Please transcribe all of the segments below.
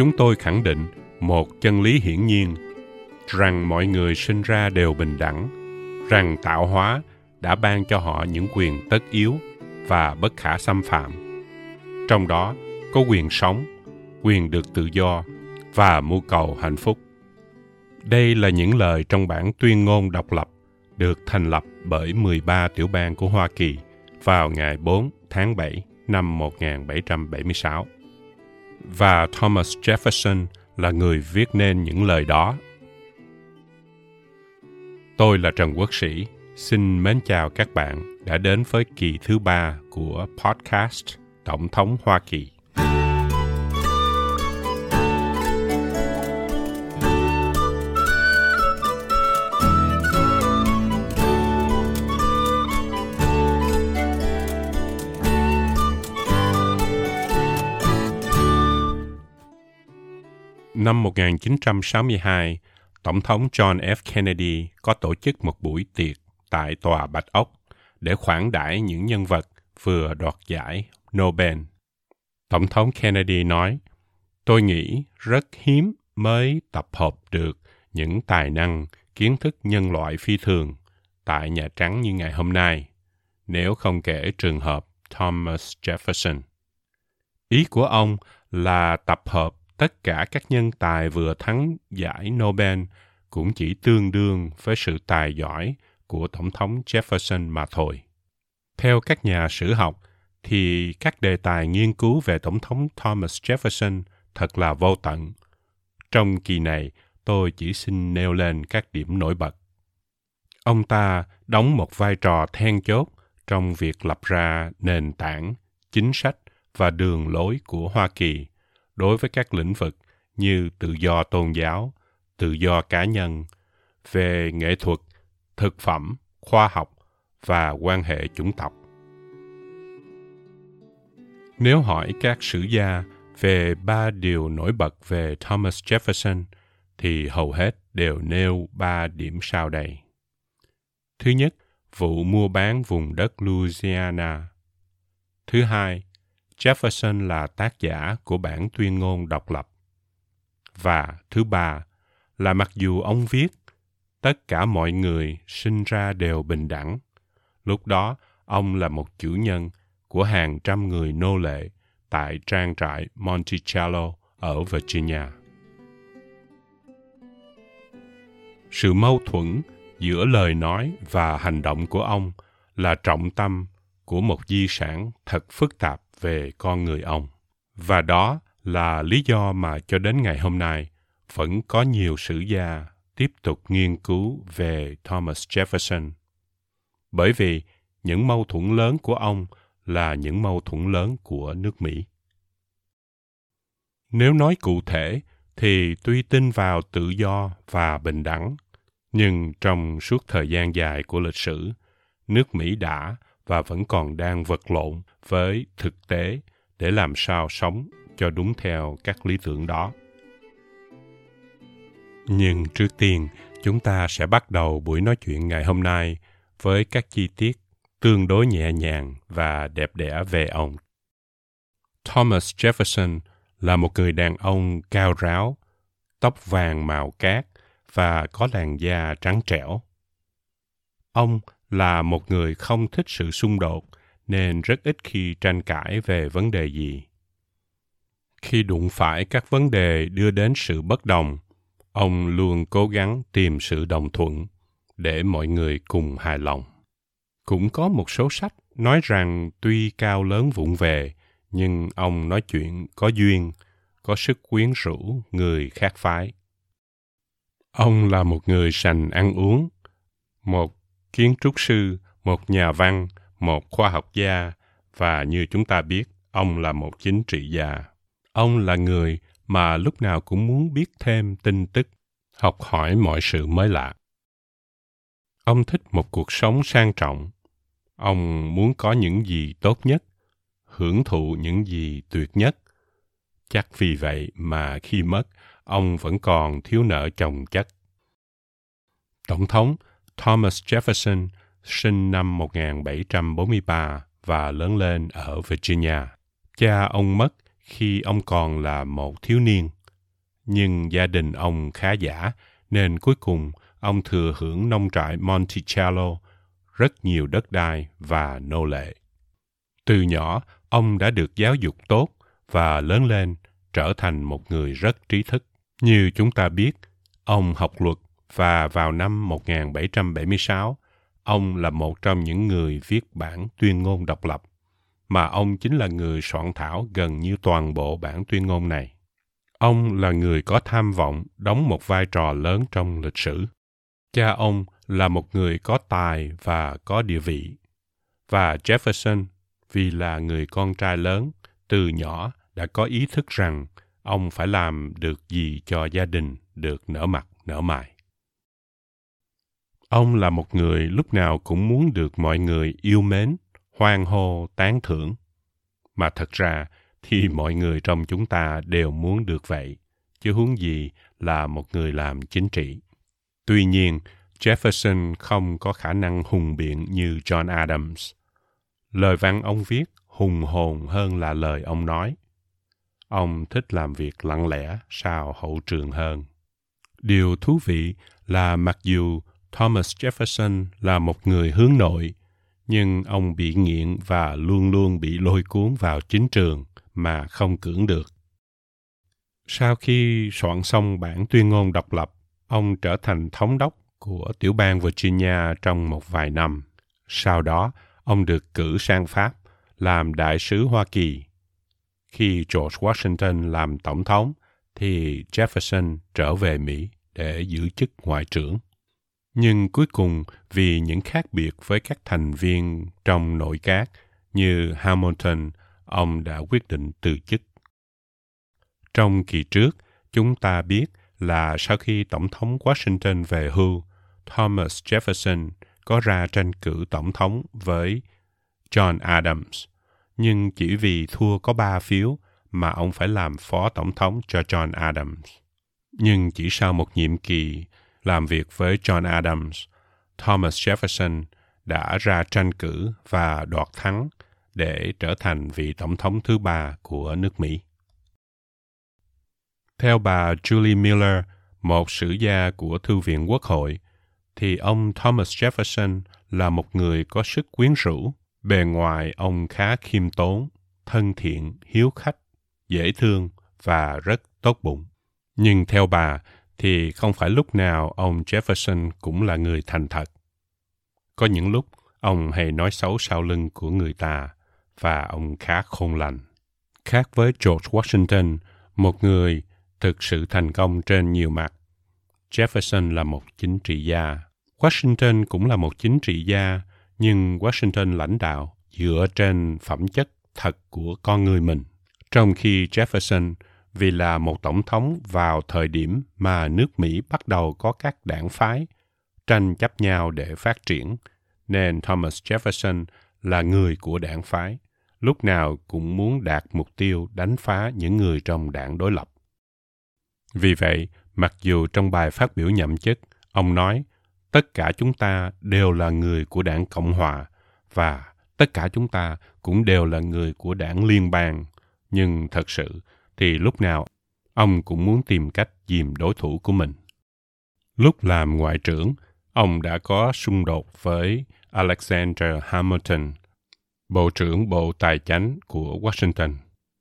chúng tôi khẳng định một chân lý hiển nhiên, rằng mọi người sinh ra đều bình đẳng, rằng tạo hóa đã ban cho họ những quyền tất yếu và bất khả xâm phạm trong đó có quyền sống, quyền được tự do và mưu cầu hạnh phúc đây là những lời trong bản tuyên ngôn độc lập được thành lập bởi 13 tiểu bang của Hoa Kỳ vào ngày 4 tháng 7 năm 1776. Và Thomas Jefferson là người viết nên những lời đó. Tôi là Trần Quốc Sĩ, xin mến chào các bạn đã đến với kỳ thứ ba của podcast Tổng thống Hoa Kỳ. Năm 1962, Tổng thống John F. Kennedy có tổ chức một buổi tiệc tại Tòa Bạch Ốc để khoản đãi những nhân vật vừa đoạt giải Nobel. Tổng thống Kennedy nói, tôi nghĩ rất hiếm mới tập hợp được những tài năng, kiến thức nhân loại phi thường tại Nhà Trắng như ngày hôm nay, nếu không kể trường hợp Thomas Jefferson. Ý của ông là tập hợp tất cả các nhân tài vừa thắng giải Nobel cũng chỉ tương đương với sự tài giỏi của Tổng thống Jefferson mà thôi. Theo các nhà sử học, thì các đề tài nghiên cứu về Tổng thống Thomas Jefferson thật là vô tận. Trong kỳ này, tôi chỉ xin nêu lên các điểm nổi bật. Ông ta đóng một vai trò then chốt trong việc lập ra nền tảng, chính sách và đường lối của Hoa Kỳ đối với các lĩnh vực như tự do tôn giáo, tự do cá nhân, về nghệ thuật, thực phẩm, khoa học và quan hệ chủng tộc. Nếu hỏi các sử gia về ba điều nổi bật về Thomas Jefferson, thì hầu hết đều nêu ba điểm sau đây. Thứ nhất, vụ mua bán vùng đất Louisiana. Thứ hai, Jefferson là tác giả của bản tuyên ngôn độc lập. Và thứ ba là mặc dù ông viết tất cả mọi người sinh ra đều bình đẳng, lúc đó ông là một chủ nhân của hàng trăm người nô lệ tại trang trại Monticello ở Virginia. Sự mâu thuẫn giữa lời nói và hành động của ông là trọng tâm của một di sản thật phức tạp về con người ông. Và đó là lý do mà cho đến ngày hôm nay vẫn có nhiều sử gia tiếp tục nghiên cứu về Thomas Jefferson. Bởi vì những mâu thuẫn lớn của ông là những mâu thuẫn lớn của nước Mỹ. Nếu nói cụ thể thì tuy tin vào tự do và bình đẳng, nhưng trong suốt thời gian dài của lịch sử, nước Mỹ đã và vẫn còn đang vật lộn với thực tế để làm sao sống cho đúng theo các lý tưởng đó. Nhưng trước tiên, chúng ta sẽ bắt đầu buổi nói chuyện ngày hôm nay với các chi tiết tương đối nhẹ nhàng và đẹp đẽ về ông. Thomas Jefferson là một người đàn ông cao ráo, tóc vàng màu cát và có làn da trắng trẻo. Ông là một người không thích sự xung đột nên rất ít khi tranh cãi về vấn đề gì. Khi đụng phải các vấn đề đưa đến sự bất đồng, ông luôn cố gắng tìm sự đồng thuận để mọi người cùng hài lòng. Cũng có một số sách nói rằng tuy cao lớn vụng về, nhưng ông nói chuyện có duyên, có sức quyến rũ người khác phái. Ông là một người sành ăn uống, một kiến trúc sư, một nhà văn, một khoa học gia và như chúng ta biết, ông là một chính trị gia. Ông là người mà lúc nào cũng muốn biết thêm tin tức, học hỏi mọi sự mới lạ. Ông thích một cuộc sống sang trọng. Ông muốn có những gì tốt nhất, hưởng thụ những gì tuyệt nhất. Chắc vì vậy mà khi mất, ông vẫn còn thiếu nợ chồng chất. Tổng thống Thomas Jefferson sinh năm 1743 và lớn lên ở Virginia. Cha ông mất khi ông còn là một thiếu niên nhưng gia đình ông khá giả, nên cuối cùng ông thừa hưởng nông trại Monticello, rất nhiều đất đai và nô lệ. Từ nhỏ, ông đã được giáo dục tốt và lớn lên trở thành một người rất trí thức. Như chúng ta biết, ông học luật và vào năm 1776, ông là một trong những người viết bản tuyên ngôn độc lập, mà ông chính là người soạn thảo gần như toàn bộ bản tuyên ngôn này. Ông là người có tham vọng đóng một vai trò lớn trong lịch sử. Cha ông là một người có tài và có địa vị. Và Jefferson, vì là người con trai lớn, từ nhỏ đã có ý thức rằng ông phải làm được gì cho gia đình được nở mặt nở mày. Ông là một người lúc nào cũng muốn được mọi người yêu mến, hoan hô, tán thưởng. Mà thật ra thì mọi người trong chúng ta đều muốn được vậy, chứ huống gì là một người làm chính trị. Tuy nhiên, Jefferson không có khả năng hùng biện như John Adams. Lời văn ông viết hùng hồn hơn là lời ông nói. Ông thích làm việc lặng lẽ sao hậu trường hơn. Điều thú vị là mặc dù Thomas Jefferson là một người hướng nội, nhưng ông bị nghiện và luôn luôn bị lôi cuốn vào chính trường mà không cưỡng được. Sau khi soạn xong bản tuyên ngôn độc lập, ông trở thành thống đốc của tiểu bang Virginia trong một vài năm. Sau đó, ông được cử sang Pháp làm đại sứ Hoa Kỳ. Khi George Washington làm tổng thống, thì Jefferson trở về Mỹ để giữ chức ngoại trưởng. Nhưng cuối cùng, vì những khác biệt với các thành viên trong nội các như Hamilton, ông đã quyết định từ chức. Trong kỳ trước, chúng ta biết là sau khi Tổng thống Washington về hưu, Thomas Jefferson có ra tranh cử tổng thống với John Adams, nhưng chỉ vì thua có ba phiếu mà ông phải làm phó tổng thống cho John Adams. Nhưng chỉ sau một nhiệm kỳ làm việc với John Adams, Thomas Jefferson đã ra tranh cử và đoạt thắng để trở thành vị tổng thống thứ ba của nước Mỹ. Theo bà Julie Miller, một sử gia của Thư viện Quốc hội, thì ông Thomas Jefferson là một người có sức quyến rũ. Bề ngoài ông khá khiêm tốn, thân thiện, hiếu khách, dễ thương và rất tốt bụng. Nhưng theo bà thì không phải lúc nào ông Jefferson cũng là người thành thật. Có những lúc ông hay nói xấu sau lưng của người ta và ông khá khôn lành. Khác với George Washington, một người thực sự thành công trên nhiều mặt, Jefferson là một chính trị gia. Washington cũng là một chính trị gia, nhưng Washington lãnh đạo dựa trên phẩm chất thật của con người mình. Trong khi Jefferson vì là một tổng thống vào thời điểm mà nước Mỹ bắt đầu có các đảng phái tranh chấp nhau để phát triển, nên Thomas Jefferson là người của đảng phái, lúc nào cũng muốn đạt mục tiêu đánh phá những người trong đảng đối lập. Vì vậy, mặc dù trong bài phát biểu nhậm chức, ông nói tất cả chúng ta đều là người của đảng Cộng Hòa và tất cả chúng ta cũng đều là người của đảng liên bang. Nhưng thật sự, thì lúc nào ông cũng muốn tìm cách dìm đối thủ của mình. Lúc làm ngoại trưởng, ông đã có xung đột với Alexander Hamilton, Bộ trưởng Bộ Tài chánh của Washington.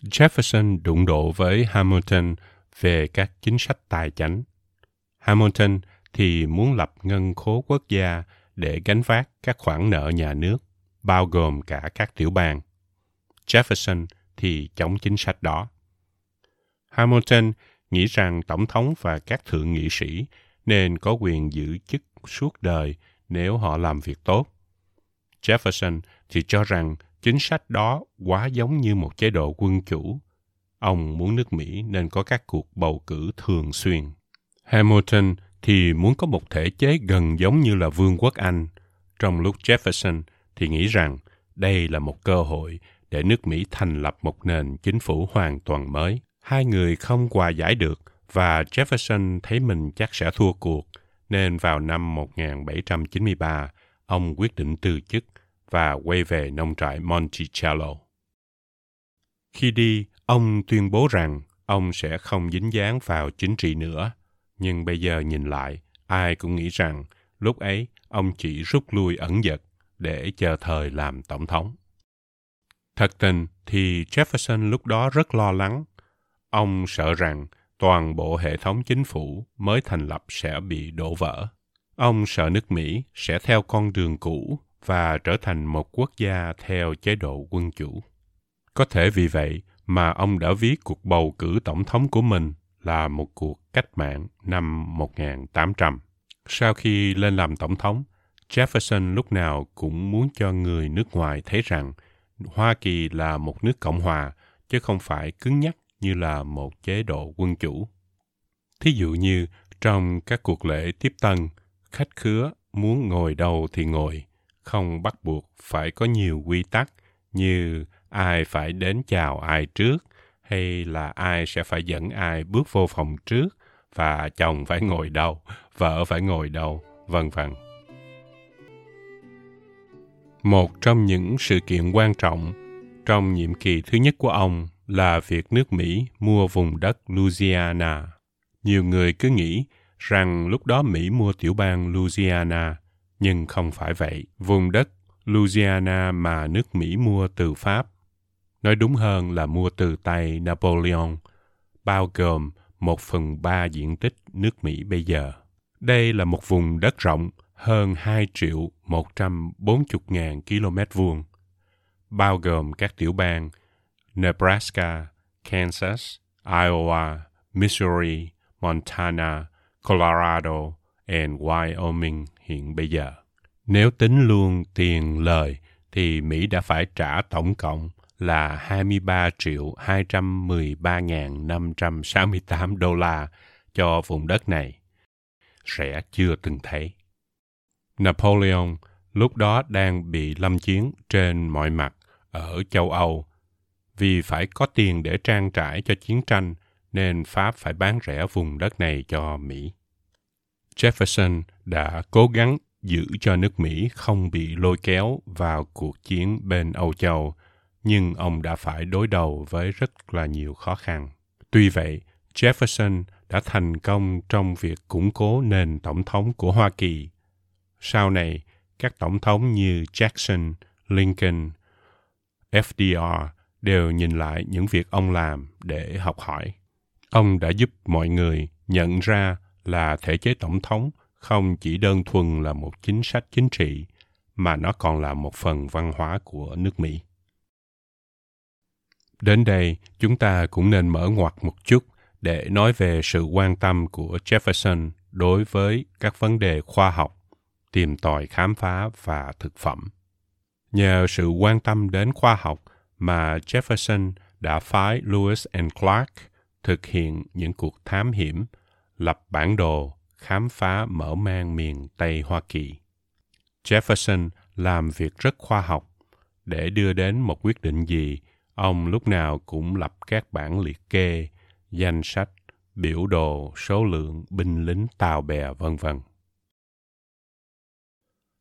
Jefferson đụng độ với Hamilton về các chính sách tài chánh. Hamilton thì muốn lập ngân khố quốc gia để gánh vác các khoản nợ nhà nước, bao gồm cả các tiểu bang. Jefferson thì chống chính sách đó. Hamilton nghĩ rằng tổng thống và các thượng nghị sĩ nên có quyền giữ chức suốt đời nếu họ làm việc tốt. Jefferson thì cho rằng chính sách đó quá giống như một chế độ quân chủ. Ông muốn nước Mỹ nên có các cuộc bầu cử thường xuyên. Hamilton thì muốn có một thể chế gần giống như là Vương quốc Anh, trong lúc Jefferson thì nghĩ rằng đây là một cơ hội để nước Mỹ thành lập một nền chính phủ hoàn toàn mới. Hai người không hòa giải được và Jefferson thấy mình chắc sẽ thua cuộc, nên vào năm 1793, ông quyết định từ chức và quay về nông trại Monticello. Khi đi, ông tuyên bố rằng ông sẽ không dính dáng vào chính trị nữa. Nhưng bây giờ nhìn lại, ai cũng nghĩ rằng lúc ấy ông chỉ rút lui ẩn dật để chờ thời làm tổng thống. Thật tình thì Jefferson lúc đó rất lo lắng. Ông sợ rằng toàn bộ hệ thống chính phủ mới thành lập sẽ bị đổ vỡ. Ông sợ nước Mỹ sẽ theo con đường cũ và trở thành một quốc gia theo chế độ quân chủ. Có thể vì vậy mà ông đã viết cuộc bầu cử tổng thống của mình là một cuộc cách mạng năm 1800. Sau khi lên làm tổng thống, Jefferson lúc nào cũng muốn cho người nước ngoài thấy rằng Hoa Kỳ là một nước cộng hòa, chứ không phải cứng nhắc như là một chế độ quân chủ. Thí dụ như trong các cuộc lễ tiếp tân, khách khứa muốn ngồi đâu thì ngồi, không bắt buộc phải có nhiều quy tắc như ai phải đến chào ai trước hay là ai sẽ phải dẫn ai bước vô phòng trước và chồng phải ngồi đâu, vợ phải ngồi đâu, vân vân. Một trong những sự kiện quan trọng trong nhiệm kỳ thứ nhất của ông là việc nước Mỹ mua vùng đất Louisiana. Nhiều người cứ nghĩ rằng lúc đó Mỹ mua tiểu bang Louisiana, nhưng không phải vậy. Vùng đất Louisiana mà nước Mỹ mua từ Pháp, nói đúng hơn là mua từ tay Napoleon, bao gồm một phần ba diện tích nước Mỹ bây giờ. Đây là một vùng đất rộng hơn 2 triệu 140 ngàn km vuông, bao gồm các tiểu bang Nebraska, Kansas, Iowa, Missouri, Montana, Colorado and Wyoming hiện bây giờ. Nếu tính luôn tiền lời thì Mỹ đã phải trả tổng cộng là 23 triệu 213.568 đô la cho vùng đất này. sẽ chưa từng thấy. Napoleon lúc đó đang bị lâm chiến trên mọi mặt ở châu Âu. Vì phải có tiền để trang trải cho chiến tranh nên Pháp phải bán rẻ vùng đất này cho Mỹ. Jefferson đã cố gắng giữ cho nước Mỹ không bị lôi kéo vào cuộc chiến bên Âu Châu, nhưng ông đã phải đối đầu với rất là nhiều khó khăn. Tuy vậy, Jefferson đã thành công trong việc củng cố nền tổng thống của Hoa Kỳ sau này, các tổng thống như Jackson, Lincoln, FDR đều nhìn lại những việc ông làm để học hỏi. Ông đã giúp mọi người nhận ra là thể chế tổng thống không chỉ đơn thuần là một chính sách chính trị mà nó còn là một phần văn hóa của nước Mỹ. Đến đây, chúng ta cũng nên mở ngoặt một chút để nói về sự quan tâm của Jefferson đối với các vấn đề khoa học tìm tòi khám phá và thực phẩm. Nhờ sự quan tâm đến khoa học mà Jefferson đã phái Lewis and Clark thực hiện những cuộc thám hiểm, lập bản đồ, khám phá mở mang miền Tây Hoa Kỳ. Jefferson làm việc rất khoa học. Để đưa đến một quyết định gì, ông lúc nào cũng lập các bản liệt kê, danh sách, biểu đồ, số lượng binh lính tàu bè vân vân.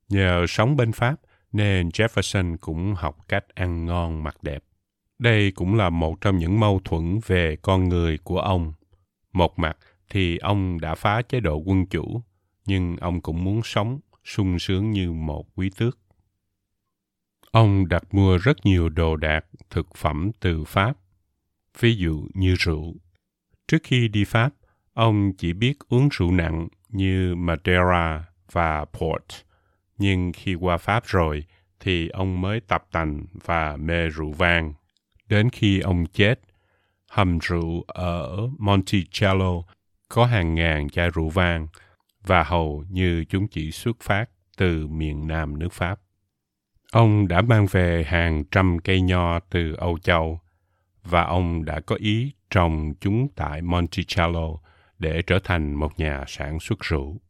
Nhờ sống bên Pháp nên Jefferson cũng học cách ăn ngon mặc đẹp. Đây cũng là một trong những mâu thuẫn về con người của ông. Một mặt thì ông đã phá chế độ quân chủ, nhưng ông cũng muốn sống sung sướng như một quý tước. Ông đặt mua rất nhiều đồ đạc, thực phẩm từ Pháp, ví dụ như rượu. Trước khi đi Pháp, ông chỉ biết uống rượu nặng như Madeira và Port nhưng khi qua Pháp rồi thì ông mới tập tành và mê rượu vang. Đến khi ông chết, hầm rượu ở Monticello có hàng ngàn chai rượu vang và hầu như chúng chỉ xuất phát từ miền Nam nước Pháp. Ông đã mang về hàng trăm cây nho từ Âu Châu và ông đã có ý trồng chúng tại Monticello để trở thành một nhà sản xuất rượu.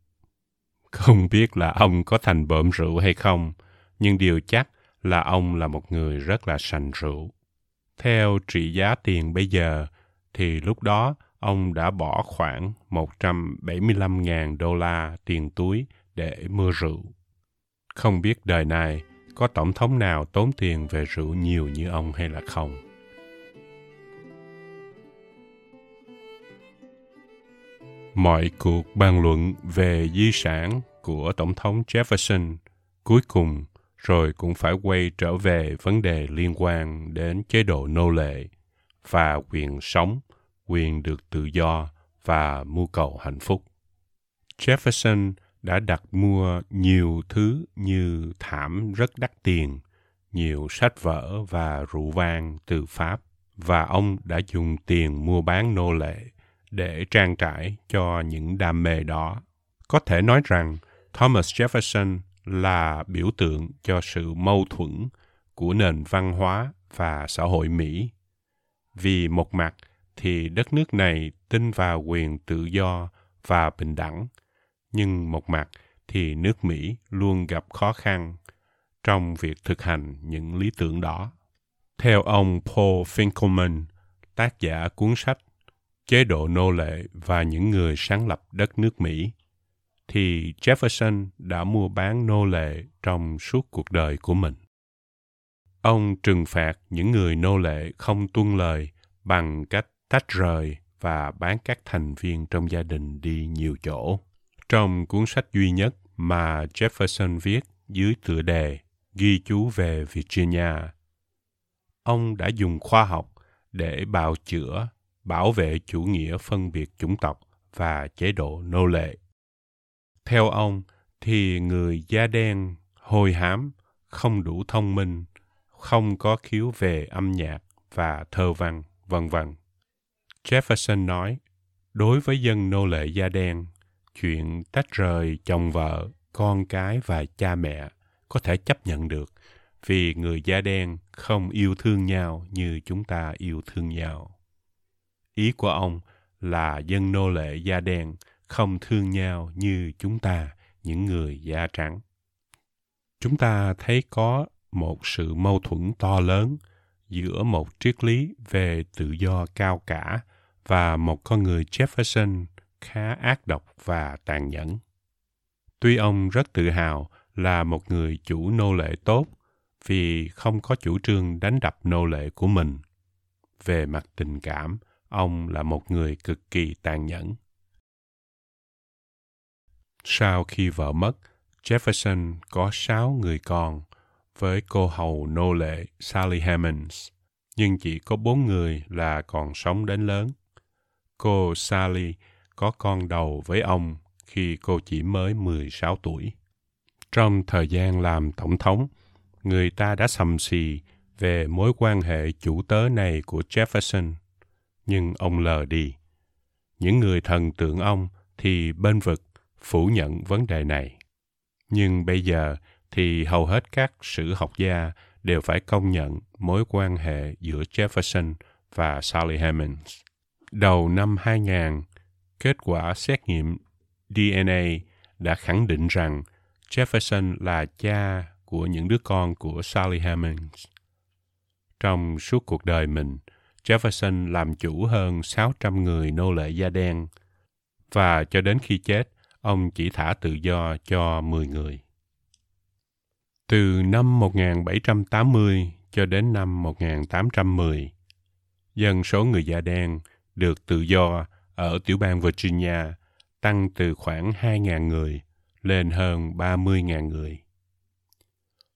Không biết là ông có thành bợm rượu hay không, nhưng điều chắc là ông là một người rất là sành rượu. Theo trị giá tiền bây giờ, thì lúc đó ông đã bỏ khoảng 175.000 đô la tiền túi để mua rượu. Không biết đời này có tổng thống nào tốn tiền về rượu nhiều như ông hay là không. Mọi cuộc bàn luận về di sản của Tổng thống Jefferson cuối cùng rồi cũng phải quay trở về vấn đề liên quan đến chế độ nô lệ và quyền sống, quyền được tự do và mưu cầu hạnh phúc. Jefferson đã đặt mua nhiều thứ như thảm rất đắt tiền, nhiều sách vở và rượu vang từ Pháp và ông đã dùng tiền mua bán nô lệ để trang trải cho những đam mê đó. Có thể nói rằng Thomas Jefferson là biểu tượng cho sự mâu thuẫn của nền văn hóa và xã hội Mỹ. Vì một mặt thì đất nước này tin vào quyền tự do và bình đẳng, nhưng một mặt thì nước Mỹ luôn gặp khó khăn trong việc thực hành những lý tưởng đó. Theo ông Paul Finkelman, tác giả cuốn sách Chế độ nô lệ và những người sáng lập đất nước Mỹ, thì Jefferson đã mua bán nô lệ trong suốt cuộc đời của mình. Ông trừng phạt những người nô lệ không tuân lời bằng cách tách rời và bán các thành viên trong gia đình đi nhiều chỗ. Trong cuốn sách duy nhất mà Jefferson viết dưới tựa đề Ghi chú về Virginia, ông đã dùng khoa học để bào chữa, bảo vệ chủ nghĩa phân biệt chủng tộc và chế độ nô lệ. Theo ông, thì người da đen hôi hám, không đủ thông minh, không có khiếu về âm nhạc và thơ văn, vân vân. Jefferson nói, đối với dân nô lệ da đen, chuyện tách rời chồng vợ, con cái và cha mẹ có thể chấp nhận được vì người da đen không yêu thương nhau như chúng ta yêu thương nhau. Ý của ông là dân nô lệ da đen không thương nhau như chúng ta, những người da trắng. Chúng ta thấy có một sự mâu thuẫn to lớn giữa một triết lý về tự do cao cả và một con người Jefferson khá ác độc và tàn nhẫn. Tuy ông rất tự hào là một người chủ nô lệ tốt vì không có chủ trương đánh đập nô lệ của mình. Về mặt tình cảm, ông là một người cực kỳ tàn nhẫn. Sau khi vợ mất, Jefferson có sáu người con với cô hầu nô lệ Sally Hammonds, nhưng chỉ có bốn người là còn sống đến lớn. Cô Sally có con đầu với ông khi cô chỉ mới 16 tuổi. Trong thời gian làm tổng thống, người ta đã sầm xì về mối quan hệ chủ tớ này của Jefferson, nhưng ông lờ đi. Những người thần tượng ông thì bên vực phủ nhận vấn đề này. Nhưng bây giờ thì hầu hết các sử học gia đều phải công nhận mối quan hệ giữa Jefferson và Sally Hemings. Đầu năm 2000, kết quả xét nghiệm DNA đã khẳng định rằng Jefferson là cha của những đứa con của Sally Hemings. Trong suốt cuộc đời mình, Jefferson làm chủ hơn 600 người nô lệ da đen và cho đến khi chết, ông chỉ thả tự do cho 10 người. Từ năm 1780 cho đến năm 1810, dân số người da đen được tự do ở tiểu bang Virginia tăng từ khoảng 2.000 người lên hơn 30.000 người.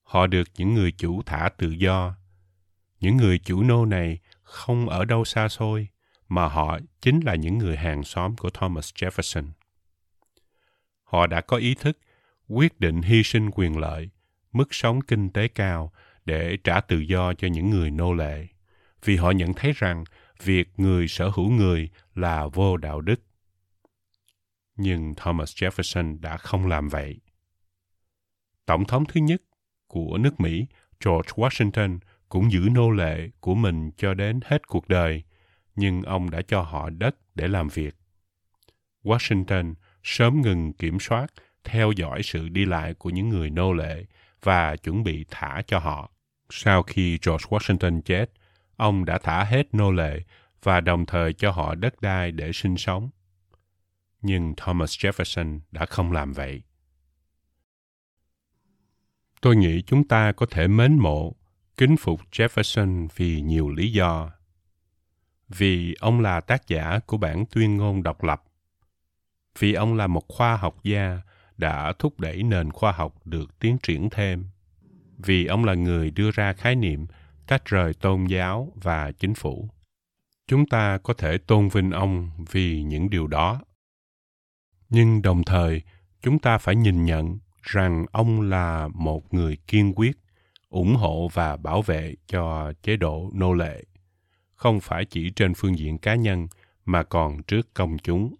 Họ được những người chủ thả tự do. Những người chủ nô này không ở đâu xa xôi, mà họ chính là những người hàng xóm của Thomas Jefferson. Họ đã có ý thức quyết định hy sinh quyền lợi, mức sống kinh tế cao để trả tự do cho những người nô lệ, vì họ nhận thấy rằng việc người sở hữu người là vô đạo đức. Nhưng Thomas Jefferson đã không làm vậy. Tổng thống thứ nhất của nước Mỹ, George Washington, cũng giữ nô lệ của mình cho đến hết cuộc đời, nhưng ông đã cho họ đất để làm việc. Washington sớm ngừng kiểm soát, theo dõi sự đi lại của những người nô lệ và chuẩn bị thả cho họ. Sau khi George Washington chết, ông đã thả hết nô lệ và đồng thời cho họ đất đai để sinh sống. Nhưng Thomas Jefferson đã không làm vậy. Tôi nghĩ chúng ta có thể mến mộ, kính phục Jefferson vì nhiều lý do. Vì ông là tác giả của bản tuyên ngôn độc lập vì ông là một khoa học gia đã thúc đẩy nền khoa học được tiến triển thêm. Vì ông là người đưa ra khái niệm tách rời tôn giáo và chính phủ. Chúng ta có thể tôn vinh ông vì những điều đó. Nhưng đồng thời, chúng ta phải nhìn nhận rằng ông là một người kiên quyết ủng hộ và bảo vệ cho chế độ nô lệ, không phải chỉ trên phương diện cá nhân mà còn trước công chúng.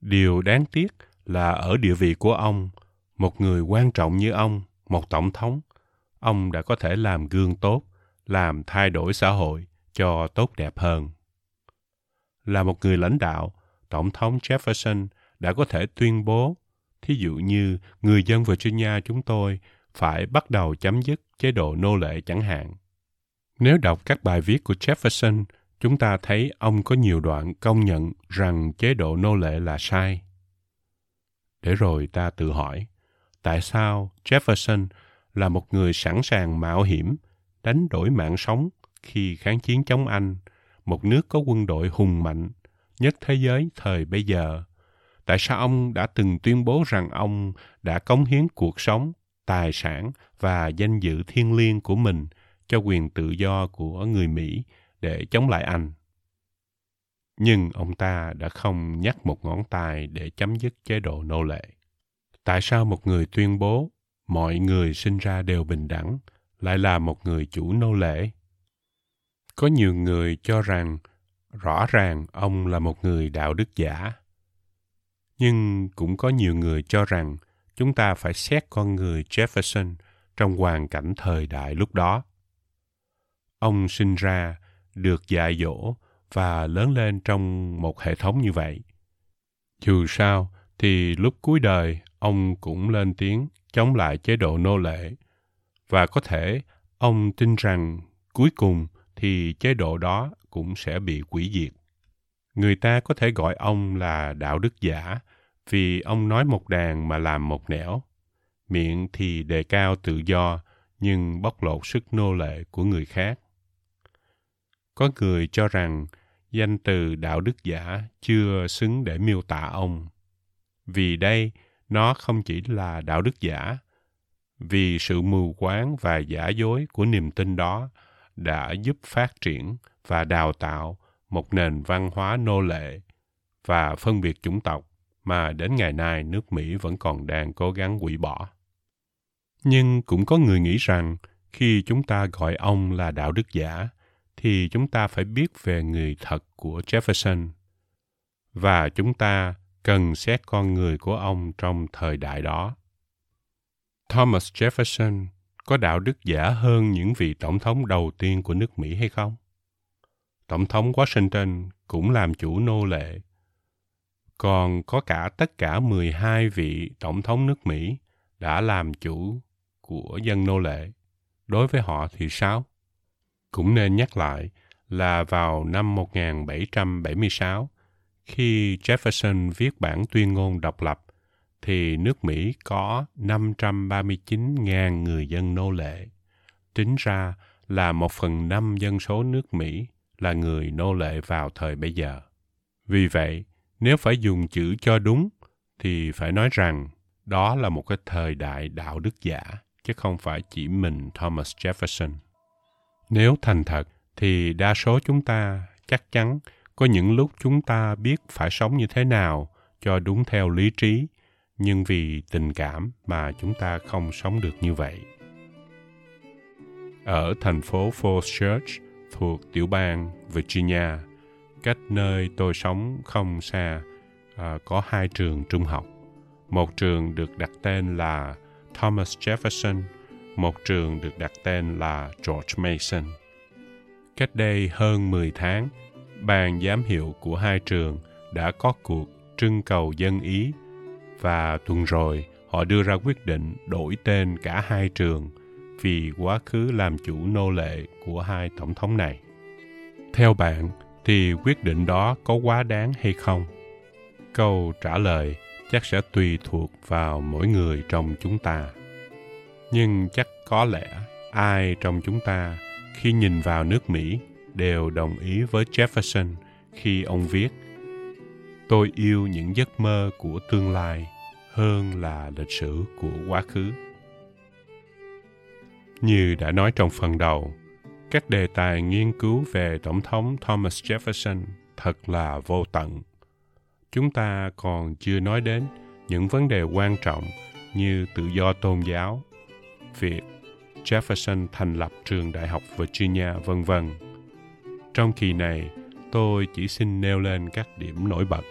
Điều đáng tiếc là ở địa vị của ông, một người quan trọng như ông, một tổng thống, ông đã có thể làm gương tốt, làm thay đổi xã hội cho tốt đẹp hơn. Là một người lãnh đạo, tổng thống jefferson đã có thể tuyên bố, thí dụ như, người dân virginia chúng tôi phải bắt đầu chấm dứt chế độ nô lệ chẳng hạn. Nếu đọc các bài viết của Jefferson, chúng ta thấy ông có nhiều đoạn công nhận rằng chế độ nô lệ là sai. Để rồi ta tự hỏi, tại sao Jefferson là một người sẵn sàng mạo hiểm, đánh đổi mạng sống khi kháng chiến chống Anh, một nước có quân đội hùng mạnh nhất thế giới thời bây giờ. Tại sao ông đã từng tuyên bố rằng ông đã cống hiến cuộc sống tài sản và danh dự thiêng liêng của mình cho quyền tự do của người Mỹ để chống lại Anh. Nhưng ông ta đã không nhắc một ngón tay để chấm dứt chế độ nô lệ. Tại sao một người tuyên bố mọi người sinh ra đều bình đẳng lại là một người chủ nô lệ? Có nhiều người cho rằng rõ ràng ông là một người đạo đức giả. Nhưng cũng có nhiều người cho rằng chúng ta phải xét con người Jefferson trong hoàn cảnh thời đại lúc đó. Ông sinh ra, được dạy dỗ và lớn lên trong một hệ thống như vậy. Dù sao, thì lúc cuối đời, ông cũng lên tiếng chống lại chế độ nô lệ. Và có thể ông tin rằng cuối cùng thì chế độ đó cũng sẽ bị quỷ diệt. Người ta có thể gọi ông là đạo đức giả vì ông nói một đàn mà làm một nẻo. Miệng thì đề cao tự do, nhưng bóc lột sức nô lệ của người khác. Có người cho rằng danh từ đạo đức giả chưa xứng để miêu tả ông. Vì đây, nó không chỉ là đạo đức giả, vì sự mù quáng và giả dối của niềm tin đó đã giúp phát triển và đào tạo một nền văn hóa nô lệ và phân biệt chủng tộc mà đến ngày nay nước Mỹ vẫn còn đang cố gắng hủy bỏ. Nhưng cũng có người nghĩ rằng khi chúng ta gọi ông là đạo đức giả, thì chúng ta phải biết về người thật của Jefferson và chúng ta cần xét con người của ông trong thời đại đó. Thomas Jefferson có đạo đức giả hơn những vị tổng thống đầu tiên của nước Mỹ hay không? Tổng thống Washington cũng làm chủ nô lệ còn có cả tất cả 12 vị tổng thống nước Mỹ đã làm chủ của dân nô lệ. Đối với họ thì sao? Cũng nên nhắc lại là vào năm 1776, khi Jefferson viết bản tuyên ngôn độc lập, thì nước Mỹ có 539.000 người dân nô lệ. Tính ra là một phần năm dân số nước Mỹ là người nô lệ vào thời bây giờ. Vì vậy, nếu phải dùng chữ cho đúng thì phải nói rằng đó là một cái thời đại đạo đức giả chứ không phải chỉ mình Thomas Jefferson. Nếu thành thật thì đa số chúng ta chắc chắn có những lúc chúng ta biết phải sống như thế nào cho đúng theo lý trí, nhưng vì tình cảm mà chúng ta không sống được như vậy. Ở thành phố Falls Church thuộc tiểu bang Virginia, cách nơi tôi sống không xa à, có hai trường trung học. Một trường được đặt tên là Thomas Jefferson, một trường được đặt tên là George Mason. Cách đây hơn 10 tháng, ban giám hiệu của hai trường đã có cuộc trưng cầu dân ý và tuần rồi họ đưa ra quyết định đổi tên cả hai trường vì quá khứ làm chủ nô lệ của hai tổng thống này. Theo bạn, thì quyết định đó có quá đáng hay không? Câu trả lời chắc sẽ tùy thuộc vào mỗi người trong chúng ta. Nhưng chắc có lẽ ai trong chúng ta khi nhìn vào nước mỹ đều đồng ý với jefferson khi ông viết, tôi yêu những giấc mơ của tương lai hơn là lịch sử của quá khứ. Như đã nói trong phần đầu các đề tài nghiên cứu về tổng thống thomas jefferson thật là vô tận. Chúng ta còn chưa nói đến những vấn đề quan trọng như tự do tôn giáo việc jefferson thành lập trường đại học virginia vân vân. Trong kỳ này tôi chỉ xin nêu lên các điểm nổi bật.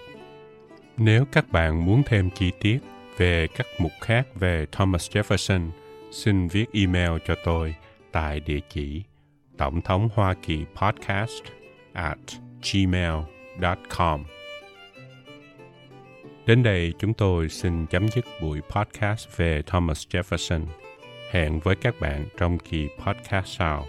Nếu các bạn muốn thêm chi tiết về các mục khác về Thomas Jefferson, xin viết email cho tôi tại địa chỉ tổng thống Hoa Kỳ podcast at gmail.com. Đến đây chúng tôi xin chấm dứt buổi podcast về Thomas Jefferson. Hẹn với các bạn trong kỳ podcast sau.